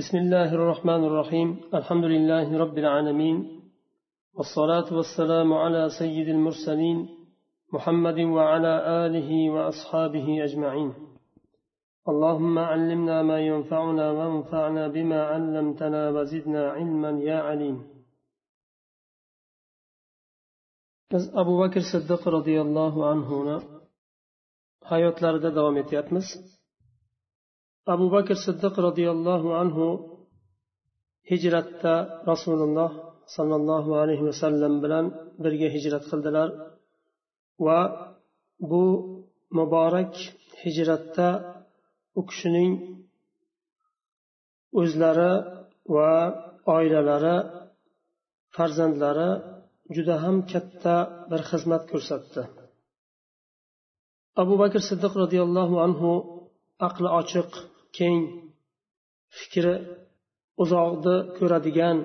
بسم الله الرحمن الرحيم الحمد لله رب العالمين والصلاة والسلام على سيد المرسلين محمد وعلى آله وأصحابه أجمعين اللهم علمنا ما ينفعنا وانفعنا بما علمتنا وزدنا علما يا عليم biz abu bakr siddiq roziyallohu anhuni hayotlarida davom etyapmiz abu bakr siddiq roziyallohu anhu hijratda rasululloh sollallohu alayhi vasallam bilan birga hijrat qildilar va bu muborak hijratda u kishining o'zlari va oilalari farzandlari juda ham katta bir xizmat ko'rsatdi. Abu bakr siddiq roziyallohu anhu aqli ochiq keng fikri uzoqni ko'radigan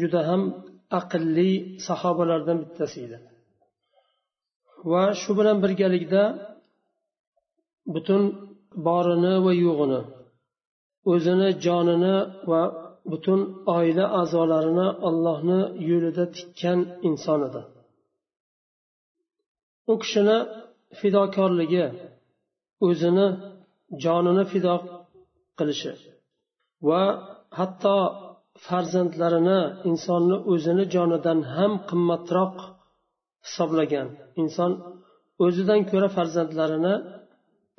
juda ham aqlli sahobalardan bittasi edi. Va shu bilan birgalikda butun borini va yo'g'ini o'zini jonini va butun oila a'zolarini allohni yo'lida tikkan inson edi. U kishini fidokorligi o'zini jonini fido qilishi va hatto farzandlarini insonni o'zini jonidan ham qimmatroq hisoblagan. Inson o'zidan ko'ra farzandlarini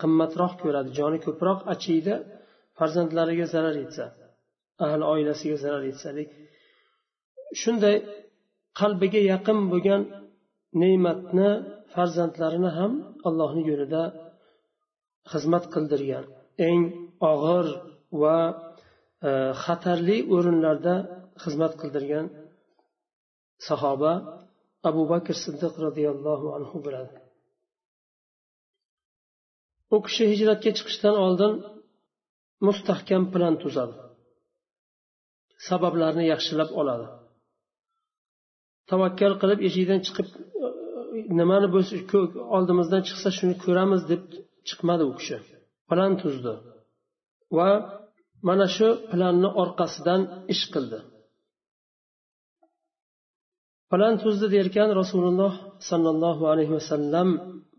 qimmatroq ko'radi joni ko'proq achiydi farzandlariga zarar yetsa ahli oilasiga zarar yetsalik. Shunday qalbiga yaqin bo'lgan ne'matni farzandlarini ham allohni yo'lida xizmat qildirgan eng og'ir va e, xatarli o'rinlarda xizmat qildirgan sahoba abu bakr siddiq roziyallohu anhu bo'ladi. U kishi hijratga chiqishdan oldin mustahkam plan tuzadi. Sabablarni yaxshilab oladi. Tavakkal qilib eshikdan chiqib e, e, nimani bo'lsa oldimizdan chiqsa shuni ko'ramiz deb chiqmadi u kishi. Plan tuzdi. Va mana shu planni orqasidan ish qildi. Plan tuzdi derkan rasululloh sollallohu alayhi vasallam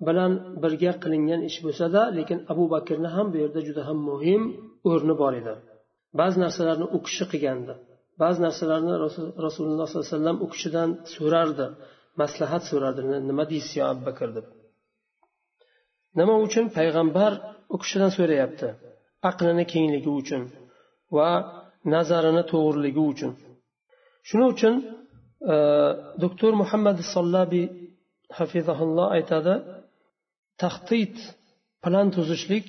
bilan birga qilingan ish bo'lsada lekin abu bakrni ham bu yerda juda ham muhim o'rni bor edi. Ba'zi narsalarni u kishi qilgandi. Ba'zi narsalarni rasululloh sollallohu alayhi vasallam u kishidan so'rardi. Maslahat so'rardi. Nima deysiz yo abu bakr deb? Nima uchun payg'ambar u kishidan so'rayapti? Aqlini kengligi uchun va nazarini to'g'riligi uchun. Shuning uchun e, doktor muhammad sollabiy hafizahulloh aytadi tahdid plan tuzishlik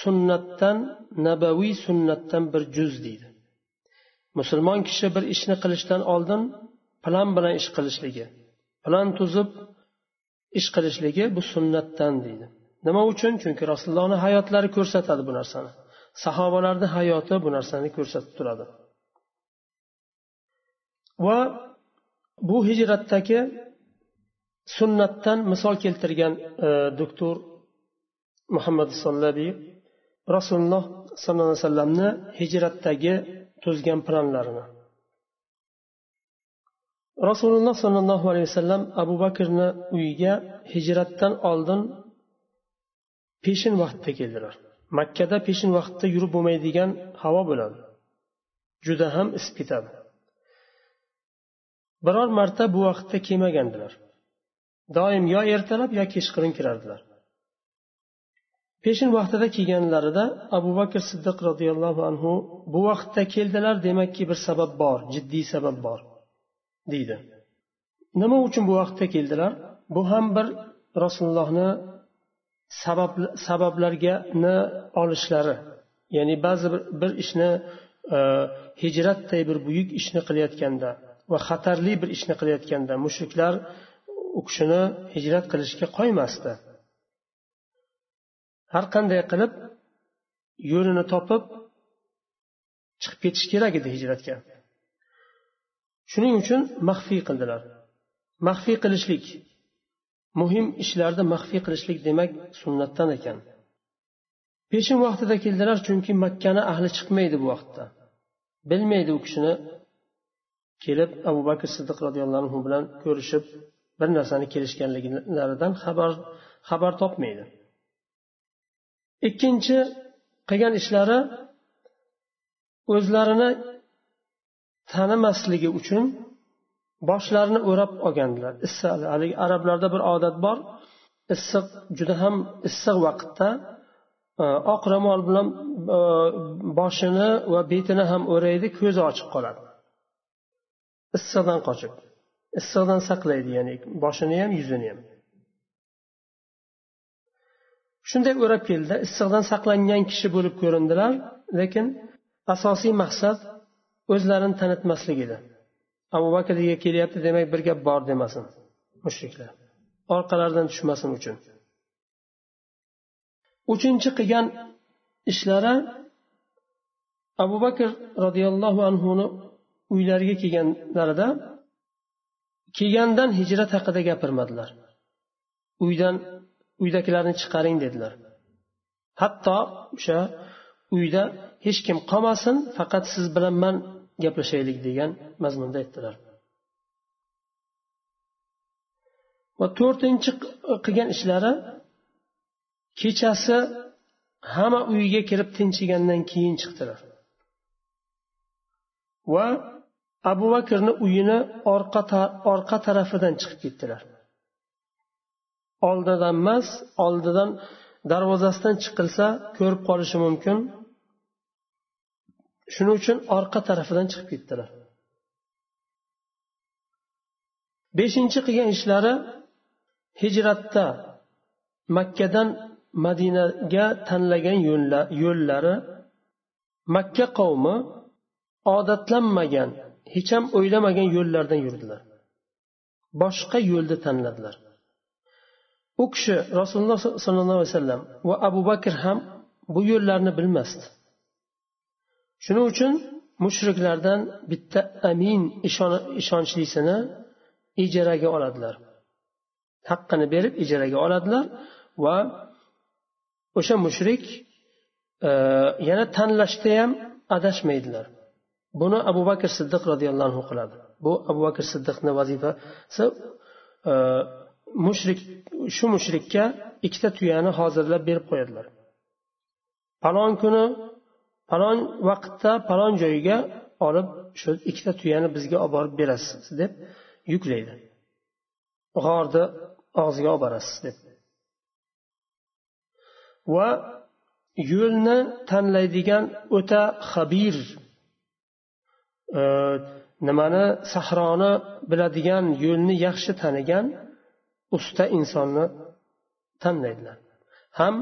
sunnatdan nabaviy sunnatdan bir juz deydi. Musulmon kishi bir ishni qilishdan oldin plan bilan ish qilishligi plan tuzib ish qilishligi bu sunnatdan deydi. Nima uchun? Chunki rasulullohni hayotlari ko'rsatadi bu narsani. Sahobalarni hayoti bu narsani ko'rsatib turadi. Va bu hijratdagi sunnatdan misol keltirgan e, doktor muhammad sollabiy rasululloh sollallohu alayhi vasallamni hijratdagi tuzgan planlarini. Rasululloh sollallohu alayhi vasallam abu bakrni uyiga hijratdan oldin peshin vaqtda keldilar. Makkada peshin vaqtda yurib bo'lmaydigan havo bo'ladi juda ham isib ketadi biror marta bu vaqtda kelmagandilar doim yo ertalab yo kechqurun kirardilar. Peshin vaqtida kelganlarida abu bakr siddiq roziyallohu anhu bu vaqtda keldilar demakki bir sabab bor jiddiy sabab bor. Deydi. Nima uchun bu vaqtda keldilar? Bu ham bir rasulullohni sabab sabablargani olishlari. Ya'ni ba'zi bir, bir ishni e, hijratday bir buyuk ishni qilayotganda va xatarli bir ishni qilayotganda mushriklar u kishini hijrat qilishga qo'ymasdi. Har qanday qilib yo'lini topib chiqib ketish kerak edi hijratga. Shuning uchun maxfiy qildilar. Maxfiy qilishlik. Muhim ishlarni maxfiy qilishlik demak sunnatdan ekan. Peshin vaqtida keldilar chunki makkani ahli chiqmaydi bu vaqtda. Bilmaydi u kishini. Kelib abu bakr siddiq roziyallohu anhu bilan ko'rishib bir narsani kelishganliklaridan xabar xabar topmaydi. Ikkinchi qilgan ishlari o'zlarini tanimasligi uchun boshlarini o'rab olgandilar. Issiq haligi arablarda bir odat bor. Issiq juda ham issiq vaqtda e, oq ro'mol bilan e, boshini va betini ham o'raydi ko'zi ochiq qoladi. Issiqdan qochib issiqdan saqlaydi ya'ni boshini ham yuzini ham. Shunday o'rab keldi issiqdan saqlangan kishi bo'lib ko'rindilar lekin asosiy maqsad o'zlarini tanitmaslik edi. Abu bakrga kelyapti demak bir gap bor demasin mushriklar. Orqalaridan tushmasin uchun. Uchinchi qilgan ishlari abu bakr roziyallohu anhuni uylariga kelganlarida kelgandan hijrat haqida gapirmadilar. Uydan uydagilarni chiqaring dedilar. Hatto o'sha uyda hech kim qolmasin faqat siz bilan man gaplashaylik degan mazmunda aytdilar. Va to'rtinchi qilgan ishlari kechasi hamma uyiga kirib tinchigandan keyin chiqdilar. Va abu bakrni uyini orqa orqa tarafidan chiqib ketdilar. Oldidan emas oldidan darvozasidan chiqilsa ko'rib qolishi mumkin. Shuning uchun orqa tarafidan chiqib ketdilar. Beshinchi qilgan ishlari hijratda makkadan madinaga tanlagan yo'llari makka qavmi odatlanmagan hech ham o'ylamagan yo'llardan yurdilar. Boshqa yo'lni tanladilar. U kishi rasululloh sollallohu alayhi vasallam va abu bakr ham bu yo'llarni bilmasdi. Shuning uchun mushriklardan bitta amin ishonchlisini ijaraga oladilar. Haqqini berib ijaraga oladilar va o'sha mushrik e, yana tanlashda ham adashmaydilar. Buni abu bakr siddiq roziyallohu anhu qiladi. Bu abu bakr siddiqni vazifasi e, mushrik shu mushrikka ikkita tuyani hozirlab berib qo'yadilar. Falon kuni falon vaqtda falon joyga olib shu ikkita tuyani bizga olib borib berasiz deb yuklaydi. G'orni og'ziga olib borasiz deb. Va yo'lni tanlaydigan o'ta xabir e, nimani sahroni biladigan yo'lni yaxshi tanigan usta insonni tanlaydilar. Ham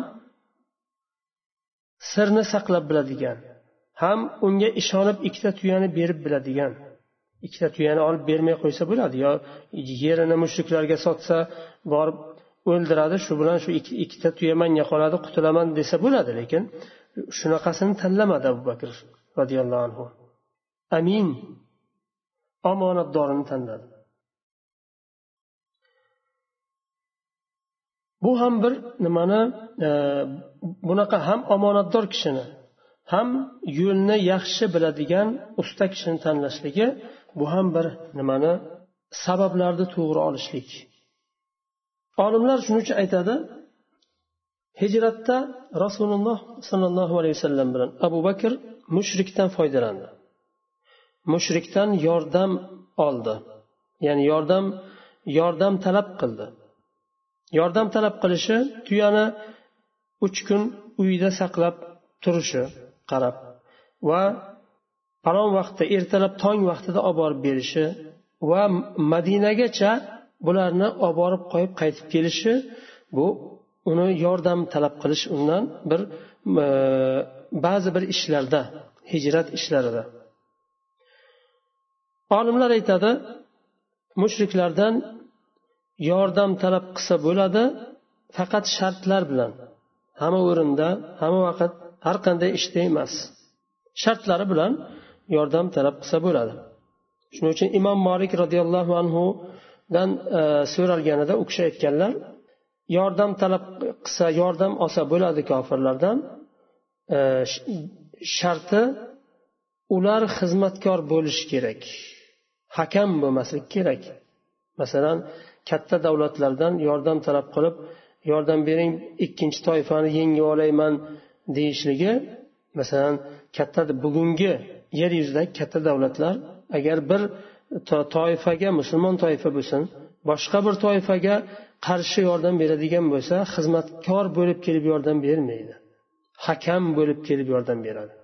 sirni saqlab biladigan ham unga ishonib ikkita tuyani berib biladigan ikkita tuyani olib bermay qo'ysa bo'ladi yo yerini mushuklarga sotsa borib o'ldiradi shu bilan shu ikkita tuya manga qoladi qutulaman desa bo'ladi lekin shunaqasini tanlamadi abu bakr roziyallohu anhu. Amin. Omonatdorini tanladi. Bu ham bir nimani e, bunaqa ham omonatdor kishini ham yo'lni yaxshi biladigan usta kishini tanlashligi bu ham bir nimani sabablarni to'g'ri olishlik. Olimlar shuning uchun aytadi hijratda rasululloh sollallohu alayhi vasallam bilan abu bakr mushrikdan foydalandi. Mushrikdan yordam oldi. Ya'ni yordam yordam talab qildi. Yordam talab qilishi tuyani uch kun uyda saqlab turishi qarab va falon vaqtda ertalab tong vaqtida olib borib berishi va madinagacha bularni olib borib qo'yib qaytib kelishi bu uni yordam talab qilish undan bir e, ba'zi bir ishlarda hijrat ishlarida. Olimlar aytadi mushriklardan yordam talab qilsa bo'ladi faqat shartlar bilan. Hamma o'rinda hamma vaqt har qanday ishda emas. Shartlari bilan yordam talab qilsa bo'ladi. Shuning uchun imom molik roziyallohu anhudan e, so'ralganida u kishi aytganlar yordam talab qilsa yordam olsa bo'ladi kofirlardan. E, sharti ular xizmatkor bo'lishi kerak hakam bo'lmaslik kerak. Masalan katta davlatlardan yordam talab qilib yordam bering ikkinchi toifani yengib olayman deyishligi masalan katta bugungi yer yuzidagi katta davlatlar agar bir toifaga musulmon toifa bo'lsin boshqa bir toifaga qarshi yordam beradigan bo'lsa xizmatkor bo'lib kelib yordam bermaydi. Hakam bo'lib kelib yordam beradi.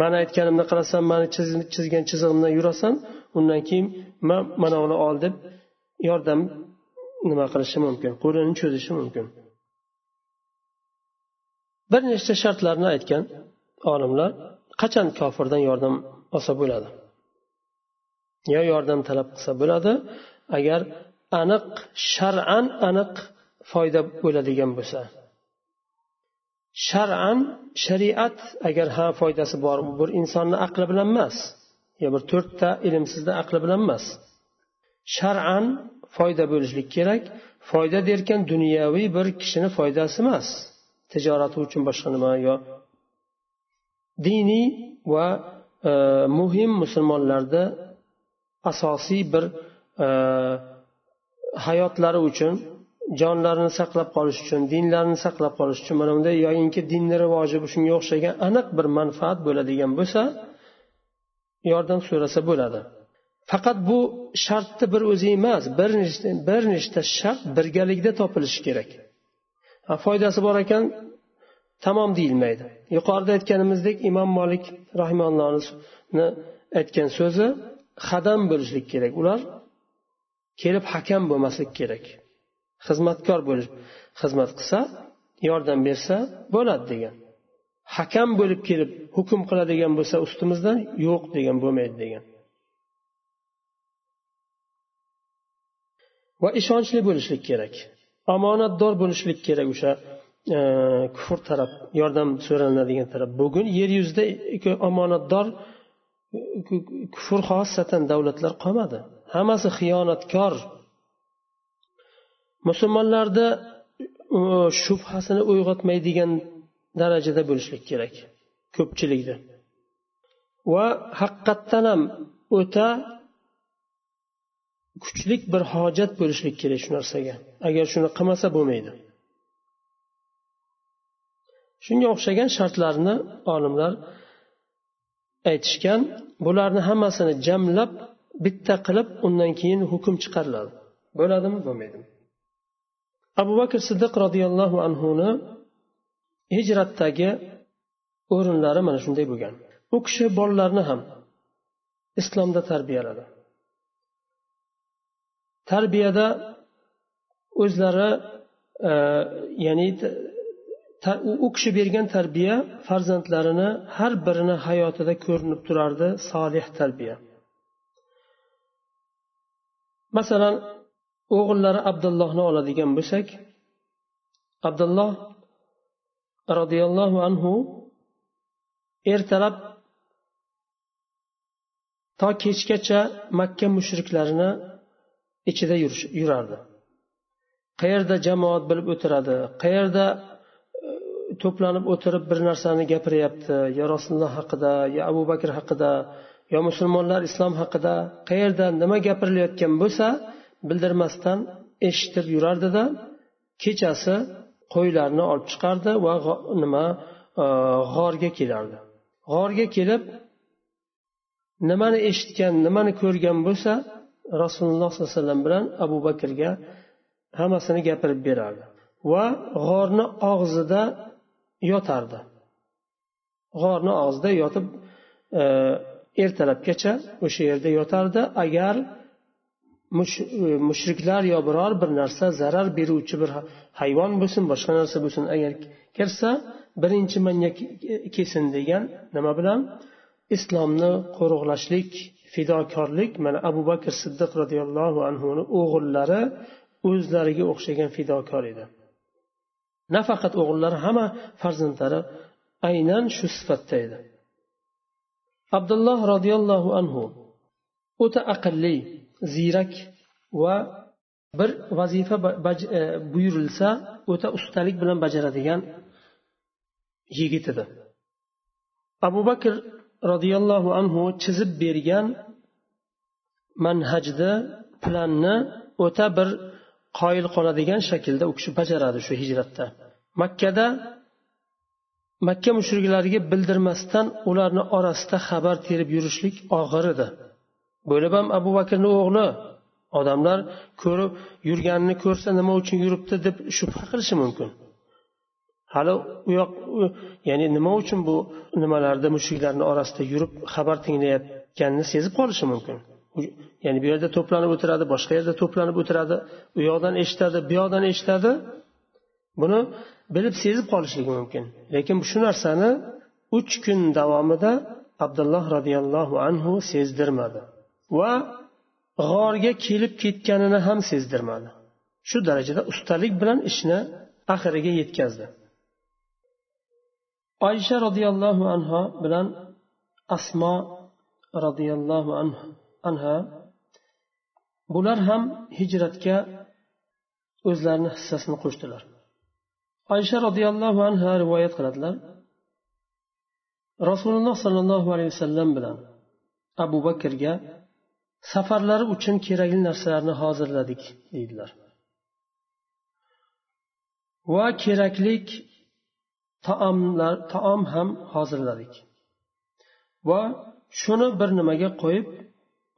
Mani aytganimni qilasan mani chizgan chizig'imdan yurasan undan keyin man mana uni ol deb yordam nima qilishi mumkin qo'lini cho'zishi mumkin. Bir nechta shartlarni aytgan olimlar qachon kofirdan yordam olsa bo'ladi? Yo yordam talab qilsa bo'ladi agar aniq shar'an aniq foyda bo'ladigan bo'lsa. Shar'an shariat agar ha foydasi bor u bir insonni aqli bilan emas yo bir to'rtta ilmsizda aqli bilan emas. Shar'an foyda bo'lishlik kerak foyda derkan dunyoviy bir kishini foydasi emas tijorati uchun boshqa nima yo diniy va e, muhim musulmonlarda asosiy bir e, hayotlari uchun jonlarini saqlab qolish uchun dinlarini saqlab qolish uchun mana bunday yoyinki dinni rivoji shunga o'xshagan aniq bir manfaat bo'ladigan bo'lsa yordam so'rasa bo'ladi. Faqat bu shartni bir o'zi emas bir nechta bir nechta shart birgalikda topilishi kerak. Foydasi bor ekan tamom deyilmaydi. Yuqorida aytganimizdek imom molik rahimallohni aytgan so'zi xadam bo'lishlik kerak. Ular kelib hakam bo'lmaslik kerak. Xizmatkor bo'lib xizmat qilsa yordam bersa bo'ladi degan. Hakam bo'lib kelib hukm qiladigan bo'lsa ustimizdan yo'q degan bo'lmaydi degan. Va ishonchli bo'lishlik kerak. Omonatdor bo'lishlik kerak o'sha e, kufr taraf yordam so'ralinadigan taraf. Bugun yer yuzida omonatdor kufr xossatan davlatlar qolmadi. Hammasi xiyonatkor. Musulmonlarda e, shubhasini uyg'otmaydigan darajada bo'lishlik kerak ko'pchilikda. Va haqiqatdan ham o'ta kuchlik bir hojat bo'lishlik kerak shu narsaga. Agar shuni qilmasa bo'lmaydi. Shunga o'xshagan shartlarni olimlar aytishgan bularni hammasini jamlab bitta qilib undan keyin hukm chiqariladi. Bo'ladimi bo'lmaydimi? Abu bakr siddiq roziyallohu anhuni hijratdagi o'rinlari mana shunday bo'lgan. U kishi bolalarni ham islomda tarbiyaladi. Tarbiyada o'zlari e, ya'ni u kishi bergan tarbiya farzandlarini har birini hayotida ko'rinib turardi solih tarbiya. Masalan o'g'illari abdullohni oladigan bo'lsak abdulloh roziyallohu anhu ertalab to kechgacha makka mushriklarini ichida yurardi. Qayerda jamoat bilib o'tiradi? Qayerda e, to'planib o'tirib bir narsani gapiryapti? Yo rasululloh haqida yo abu bakr haqida yo musulmonlar islom haqida qayerda nima gapirilayotgan bo'lsa bildirmasdan eshitib yurardida kechasi qo'ylarni olib chiqardi va nima e, g'orga kelardi. G'orga kelib nimani eshitgan nimani ko'rgan bo'lsa rasululloh sollallohu alayhi vasallam bilan abu bakrga hammasini gapirib berardi. Va g'orni og'zida yotardi. G'orni og'zida yotib e, ertalabgacha o'sha yerda yotardi. Agar e, mushriklar yo biror bir narsa zarar beruvchi bir hayvon bo'lsin boshqa narsa bo'lsin agar kirsa birinchi manga kelsin degan nima bilan? Islomni qo'riqlashlik fidokorlik mana abu bakr siddiq roziyallohu anhuni o'g'illari o'zlariga o'xshagan fidokor edi. Nafaqat o'g'illari hamma farzandlari aynan shu sifatda edi. Abdulloh roziyallohu anhu o'ta aqlli ziyrak va bir vazifa e, buyurilsa o'ta ustalik bilan bajaradigan yigit edi. Abu bakr roziyallohu anhu chizib bergan manhajni planni o'ta bir qoyil qoladigan shaklda u kishi bajaradi shu hijratda. Makkada makka mushriklariga bildirmasdan ularni orasida xabar terib yurishlik og'ir edi bo'lib ham abu bakrni o'g'li odamlar ko'rib yurganini ko'rsa nima uchun yuribdi deb shubha qilishi mumkin. Hali u yoq ya'ni nima uchun bu nimalarda mushuklarni orasida yurib xabar tinglayotganini sezib qolishi mumkin. Ya'ni bu yerda to'planib o'tiradi boshqa yerda to'planib o'tiradi u yoqdan eshitadi bu yoqdan eshitadi. Buni bilib sezib qolishligi mumkin. Lekin shu narsani uch kun davomida abdulloh roziyallohu anhu sezdirmadi va g'orga kelib ketganini ham sezdirmadi. Shu darajada ustalik bilan ishni oxiriga yetkazdi. Oysha roziyallohu anhu bilan asmo roziyallohu anha bular ham hijratga o'zlarini hissasini qo'shdilar. Oysha roziyallohu anha rivoyat qiladilar. Rasululloh sollallohu alayhi vasallam bilan abu bakrga safarlari uchun kerakli narsalarni hozirladik deydilar. Va keraklik taomlar taom ham hozirladik va shuni bir nimaga qo'yib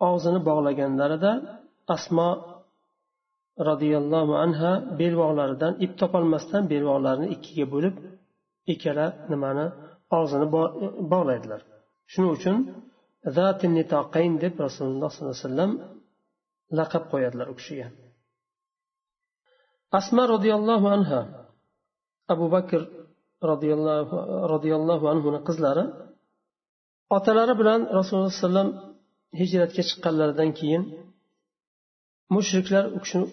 og'zini bog'laganlarida asmo roziyallohu anha belbog'laridan ip topolmasdan belbog'larini ikkiga bo'lib ikkala nimani og'zini bog'laydilar. Shuning uchun deb rasululloh sollallohu alayhi vasallam laqab qo'yadilar u kishiga. Asma roziyallohu anha abu bakr roziyallohu anhuni qizlari otalari bilan rasululloh alayhi vasallam hijratga chiqqanlaridan keyin mushriklar u kishini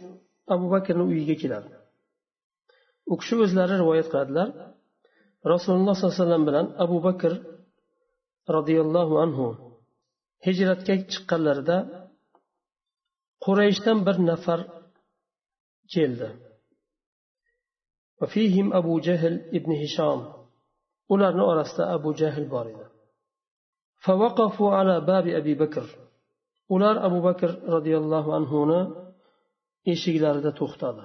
abu bakrni uyiga keladi. U kishi o'zlari rivoyat qiladilar. Rasululloh sollallohu alayhi vasallam bilan abu bakr roziyallohu anhu hijratga chiqqanlarida qurayshdan bir nafar keldi. وفيهم أبو جهل ابن هشام ularni orasida abu jahl bor edi فوقفوا على باب أبي بكر ular abu bakr roziyallohu anhuni eshiklarida to'xtadi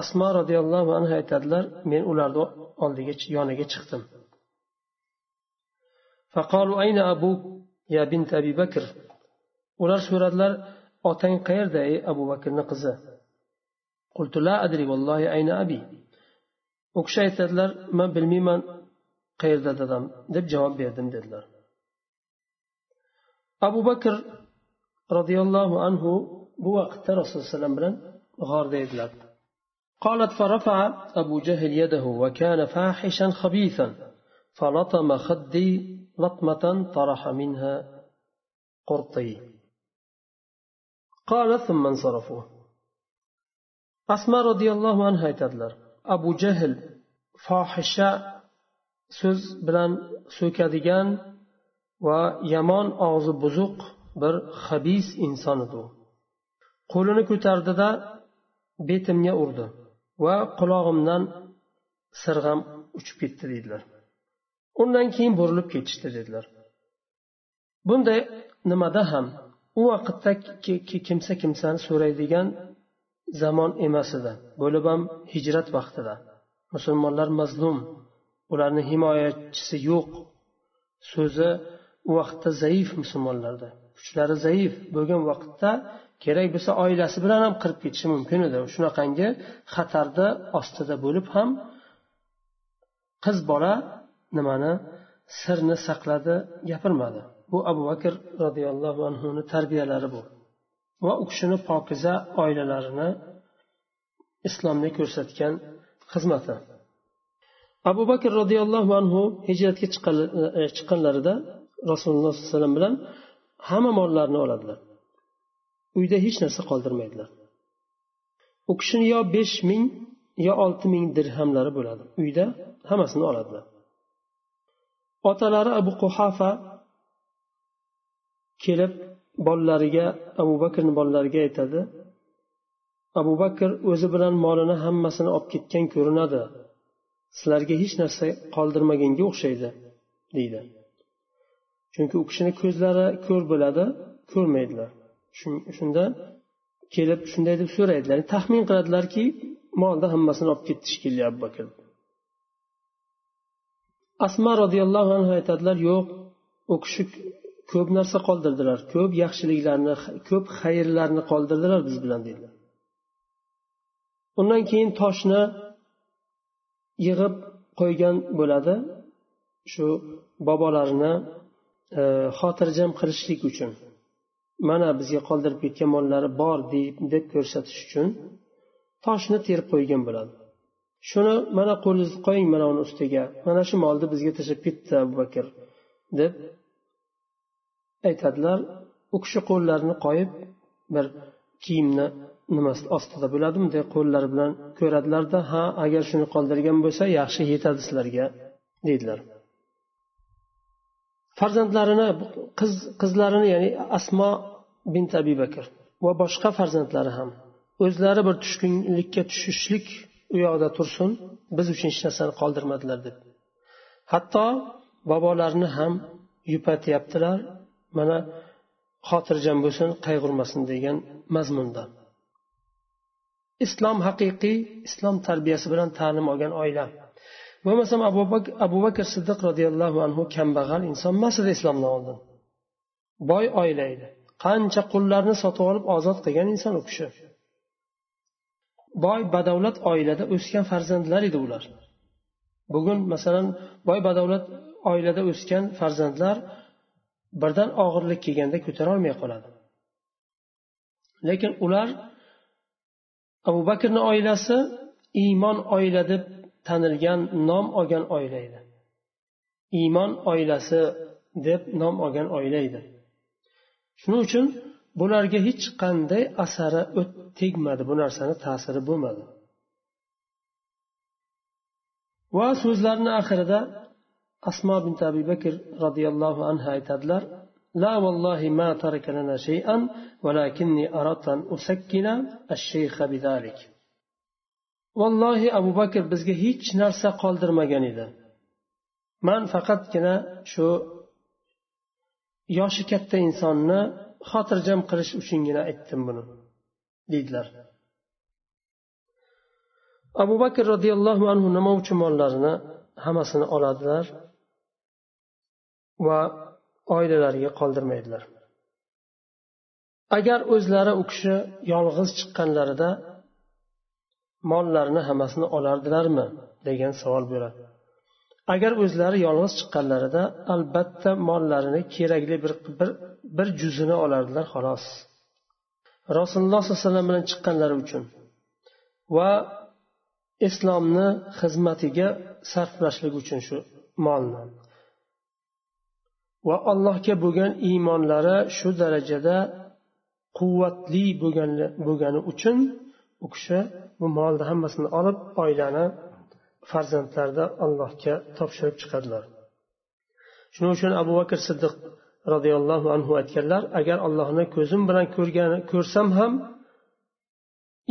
asmo roziyallohu anhu aytadilar men ularni oldiga yoniga chiqdim فقالوا أين أبوك يا بنت أبي بكر ular so'radilar otang qayerda ey abu bakrni qizi قلت لا أدري والله أين أبي u kishi aytadilar man bilmayman qayerda dadam deb javob berdim dedilar abu bakr roziyallohu anhu bu vaqtda rasululloh alayhi vasallam bilan g'orda edilar قالت فرفع أبو جهل يده وكان فاحشا خبيثا فلطم خدي لطمة طرح منها قرطي قال ثم انصرفوا asma roziyallohu anhu aytadilar abu jahl fohisha so'z bilan so'kadigan va yomon og'zi buzuq bir habis inson edi u qo'lini ko'tardida betimga urdi va qulog'imdan sirg'am uchib ketdi deydilar undan keyin burilib ketishdi dedilar bunday nimada ham u vaqtda kimsa kimsani so'raydigan zamon emas edi. Bo'lib ham hijrat vaqtida. Musulmonlar mazlum ularni himoyachisi yo'q. So'zi u vaqtda zaif musulmonlarda. Kuchlari zaif. Bo'lgan vaqtda kerak bo'lsa oilasi bilan ham qirib ketishi mumkin edi. Shunaqangi xatarni ostida bo'lib ham qiz bola nimani sirni saqladi gapirmadi. Bu abu bakr roziyallohu anhuni tarbiyalari bu. Va u kishini pokiza oilalarini islomga ko'rsatgan xizmati. Abu bakr roziyallohu anhu hijratga e, chiqqanlarida rasululloh sollallohu alayhi vasallam bilan hamma mollarini oladilar. Uyda hech narsa qoldirmaydilar. U kishini yo besh ming yo olti ming dirhamlari bo'ladi. Uyda hammasini oladilar. Otalari abu quhafa kelib bolalariga abu bakrni bolalariga aytadi abu bakr o'zi bilan molini hammasini olib ketgan ko'rinadi. Sizlarga hech narsa qoldirmaganga o'xshaydi deydi. Chunki u kishini ko'zlari ko'r bo'ladi ko'rmaydilar. Shunda kelib shunday deb so'raydilar. Taxmin qiladilarki molni hammasini olib ketdi shekilli abu bakr. Asma roziyallohu anhu aytadilar yo'q u kishi ko'p narsa qoldirdilar ko'p yaxshiliklarni ko'p xayrlarni qoldirdilar biz bilan deydilar undan keyin toshni yig'ib qo'ygan bo'ladi. Shu bobolarini e, xotirjam qilishlik uchun. Mana bizga qoldirib ketgan mollari bor deb ko'rsatish uchun toshni terib qo'ygan bo'ladi. Shuni mana qo'lingizni qo'ying mana uni ustiga. Mana shu molni bizga tashlab ketdi abu bakr deb aytadilar u kishi qo'llarini qoyib bir kiyimni nimasi ostida bo'ladi bunday qo'llari bilan ko'radilarda ha agar shuni qoldirgan bo'lsa yaxshi yetadi sizlarga deydilar. Farzandlarini qiz qizlarini ya'ni asmo bint abi bakr va boshqa farzandlari ham o'zlari bir tushkunlikka tushishlik u yoqda tursin biz uchun hech narsani qoldirmadilar deb. Hatto bobolarini ham yupatyaptilar mana xotirjam bo'lsin qayg'urmasin degan mazmunda. Islom haqiqiy islom tarbiyasi bilan ta'lim olgan oila. Bo'lmasam abu bakr abu bakr siddiq roziyallohu anhu kambag'al inson emas edi islomdan oldin. Boy oila edi. Qancha qullarni sotib olib ozod qilgan inson u kishi. Boy badavlat oilada o'sgan farzandlar edi ular. Bugun masalan boy badavlat oilada o'sgan farzandlar birdan og'irlik kelganda ko'tarolmay qoladi. Lekin ular abu bakrni oilasi iymon oila deb tanilgan nom olgan oila edi. Iymon oilasi deb nom olgan oila edi. Shuning uchun bularga hech qanday asari tegmadi bu narsani ta'siri bo'lmadi. Va so'zlarini oxirida asmo bin abi bakr roziyallohu anhu aytadilar لا والله ما ترك لنا شيئا ولكني أردت أن أسكن الشيخ بذلك والله أبو بكر bizga hech narsa qoldirmagan edi man faqatgina shu yoshi katta insonni xotirjam qilish uchungina aytdim buni deydilar abu bakr roziyallohu anhu nima uchun mollarini hammasini oladilar Va oilalariga qoldirmaydilar. Agar o'zlari u kishi yolg'iz chiqqanlarida mollarini hammasini olardilarmi degan savol bo'ladi. Agar o'zlari yolg'iz chiqqanlarida albatta mollarini kerakli bir, bir, bir juzini olardilar xolos. Rasululloh sollallohu alayhi vasallam bilan chiqqanlari uchun va islomni xizmatiga sarflashlik uchun shu molni va allohga bo'lgan iymonlari shu darajada quvvatli bo'lgani uchun u kishi bu molni hammasini olib oilani farzandlarni allohga topshirib chiqadilar. Shuning uchun abu bakr siddiq roziyallohu anhu aytganlar agar allohni ko'zim bilan ko'rgan ko'rsam ham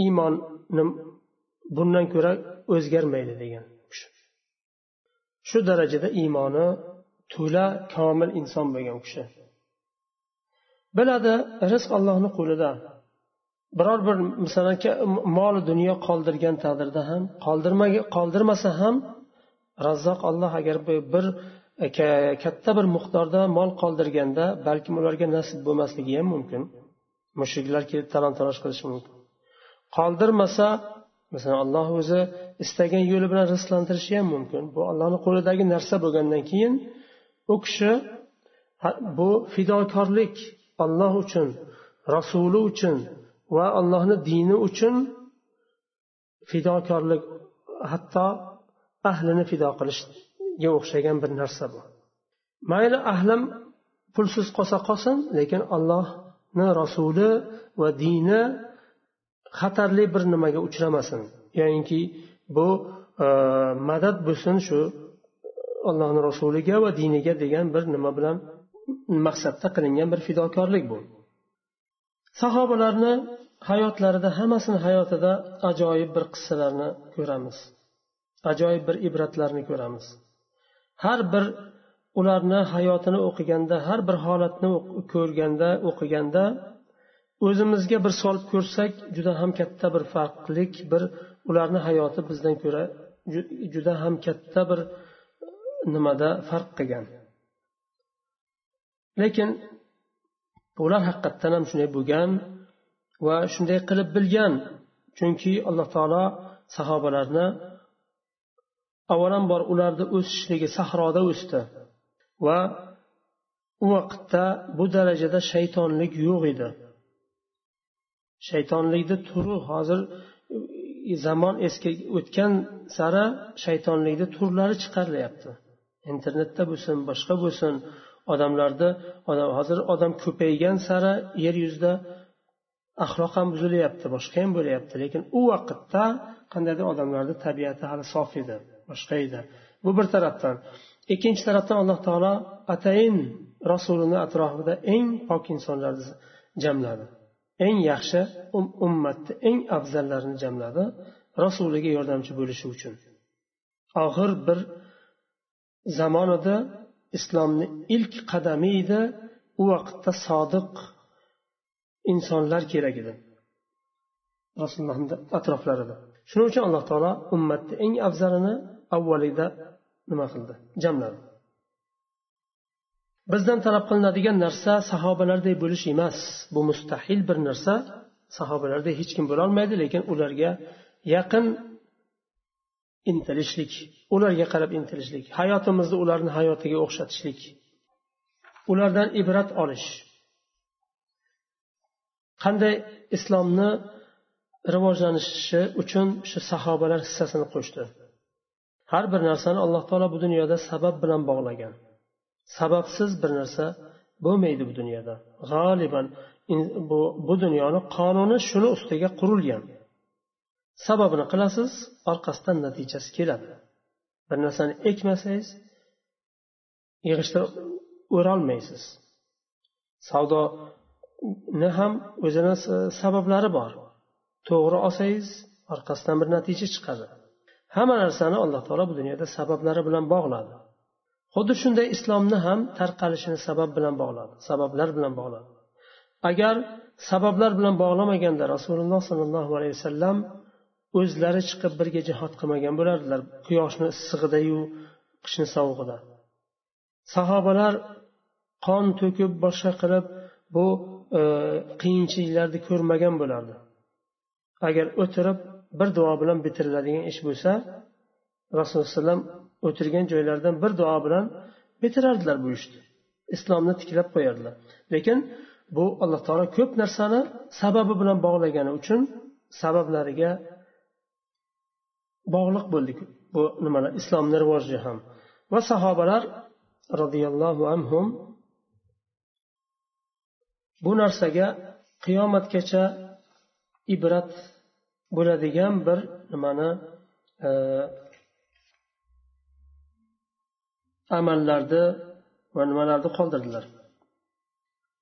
iymonim bundan ko'ra o'zgarmaydi degan shu darajada iymoni to'la komil inson bo'lgan u kishi. Biladi rizq allohni qo'lida. Biror bir masalan mol dunyo qoldirgan taqdirda ham qoldirmasa ham razzoq alloh agar bir katta bir miqdorda mol qoldirganda balkim ularga nasib bo'lmasligi ham mumkin. Mushriklar kelib talon taroj qilishi mumkin. Qoldirmasa masalan alloh o'zi istagan yo'li bilan rizqlantirishi ham mumkin. Bu allohni qo'lidagi narsa bo'lgandan keyin u kishi bu fidokorlik olloh uchun rasuli uchun va allohni dini uchun fidokorlik hatto ahlini fido qilishga o'xshagan bir narsa bu. Mayli ahlim pulsiz qolsa qolsin lekin allohni rasuli va dini xatarli bir nimaga uchramasin. Ya'niki bu e, madad bo'lsin shu allohni rasuliga va diniga degan bir nima bilan maqsadda qilingan bir fidokorlik bu. Sahobalarni hayotlarida hammasini hayotida ajoyib bir qissalarni ko'ramiz. Ajoyib bir ibratlarni ko'ramiz. Har bir ularni hayotini o'qiganda har bir holatni ko'rganda o'qiganda o'zimizga bir solib ko'rsak juda ham katta bir farqlik bir ularni hayoti bizdan ko'ra juda ham katta bir nimada farq qilgan. Lekin ular haqiqatdan ham shunday bo'lgan va shunday qilib bilgan. Chunki alloh taolo sahobalarni avvalambor ularni o'sishligi sahroda o'sdi va u vaqtda bu darajada shaytonlik yo'q edi. Shaytonlikni turi hozir zamon eski o'tgan sari shaytonlikni turlari chiqarilyapti. Internetda bo'lsin boshqa bo'lsin odamlarni odam hozir odam ko'paygan sari yer yuzida axloq ham buzilyapti boshqa ham bo'lyapti. Lekin u vaqtda qandaydir odamlarni tabiati hali sof edi boshqa edi. Bu bir tarafdan. Ikkinchi tarafdan alloh taolo atayin rasulini atrofida eng pok insonlarni jamladi. Eng yaxshi um-, ummatni eng afzallarini jamladi rasuliga yordamchi bo'lishi uchun. Og'ir bir zamonida islomni ilk qadami edi. U vaqtda sodiq insonlar kerak edi. Rasulullohni atroflarida. Shuning uchun alloh taolo ummatni eng afzalini avvalida nima qildi? Jamladi. Bizdan talab qilinadigan narsa sahobalarday bo'lish emas. Bu mustahil bir narsa. Sahobalarday hech kim bo'lolmaydi lekin ularga yaqin intilishlik ularga qarab intilishlik hayotimizni ularni hayotiga o'xshatishlik ulardan ibrat olish. Qanday islomni rivojlanishi uchun shu sahobalar hissasini qo'shdi. Har bir narsani alloh taolo bu dunyoda sabab bilan bog'lagan. Sababsiz bir narsa bo'lmaydi bu dunyoda. G'oliban bu, bu dunyoni qonuni shuni ustiga qurilgan. Sababini qilasiz orqasidan natijasi keladi. Bir narsani ekmasangiz yig'ishtirib o'rolmaysiz. Savdoni ham o'zini sabablari bor. To'g'ri olsangiz orqasidan bir natija chiqadi. Hamma narsani alloh taolo bu dunyoda sabablari bilan bog'ladi. Xuddi shunday islomni ham tarqalishini sabab bilan bog'ladi sabablar bilan bog'ladi. Agar sabablar bilan bog'lamaganda rasululloh sollallohu alayhi vasallam o'zlari chiqib birga jihod qilmagan bo'lardilar. Quyoshni issig'idayu qishni sovug'ida sahobalar qon to'kib boshqa qilib bu e, qiyinchiliklarni ko'rmagan bo'lardi. Agar o'tirib bir duo bilan bitiriladigan ish bo'lsa rasululloh alayhi o'tirgan joylaridan bir duo bilan bitirardilar bu ishni. Islomni tiklab qo'yardilar. Lekin bu alloh taolo ko'p narsani sababi bilan bog'lagani uchun sabablariga bog'liq bo'ldik. Bu nimalar? Islomni rivoji ham. Va sahobalar roziyallohu anhum bu narsaga qiyomatgacha ibrat bo'ladigan bir nimani e, amallarni va nimalarni qoldirdilar.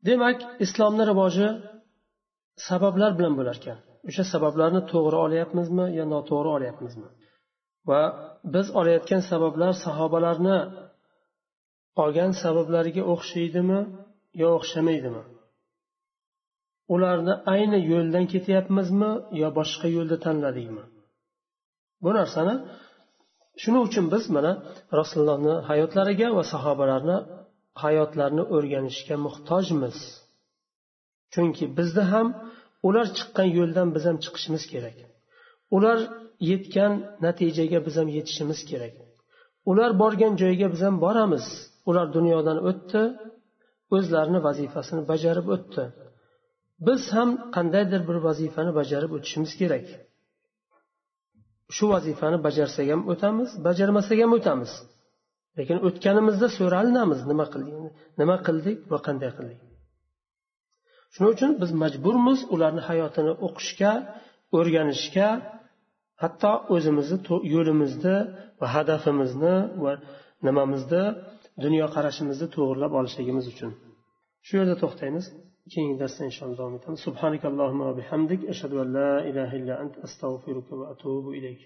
Demak islomni rivoji sabablar bilan bo'larkan. O'sha sabablarni to'g'ri olyapmizmi yo noto'g'ri olyapmizmi? Va biz olayotgan sabablar sahobalarni olgan sabablariga o'xshaydimi yo o'xshamaydimi? Ularni ayni yo'ldan ketyapmizmi yo boshqa yo'lda tanladikmi bu narsani shuning uchun biz mana rasulullohni hayotlariga va sahobalarni hayotlarini o'rganishga muhtojmiz. Chunki bizda ham ular chiqqan yo'ldan biz ham chiqishimiz kerak. Ular yetgan natijaga biz ham yetishimiz kerak. Ular borgan joyga biz ham boramiz. Ular dunyodan o'tdi o'zlarini vazifasini bajarib o'tdi. Biz ham qandaydir bir vazifani bajarib o'tishimiz kerak. Shu vazifani bajarsak ham o'tamiz bajarmasak ham o'tamiz. Lekin o'tganimizda so'ralinamiz nima qildik nima qildik va qanday qildik? Shuning uchun biz majburmiz ularni hayotini o'qishga o'rganishga hatto o'zimizni yo'limizni va hadafimizni va nimamizni dunyoqarashimizni to'g'irlab olishligimiz uchun. Shu yerda to'xtaymiz. Keyingi darsda inshaalloh davom etamiz. Subhanakallohumma va bihamdik. Ashhadu an la ilaha illa ant astag'firuka va atubu ilayk.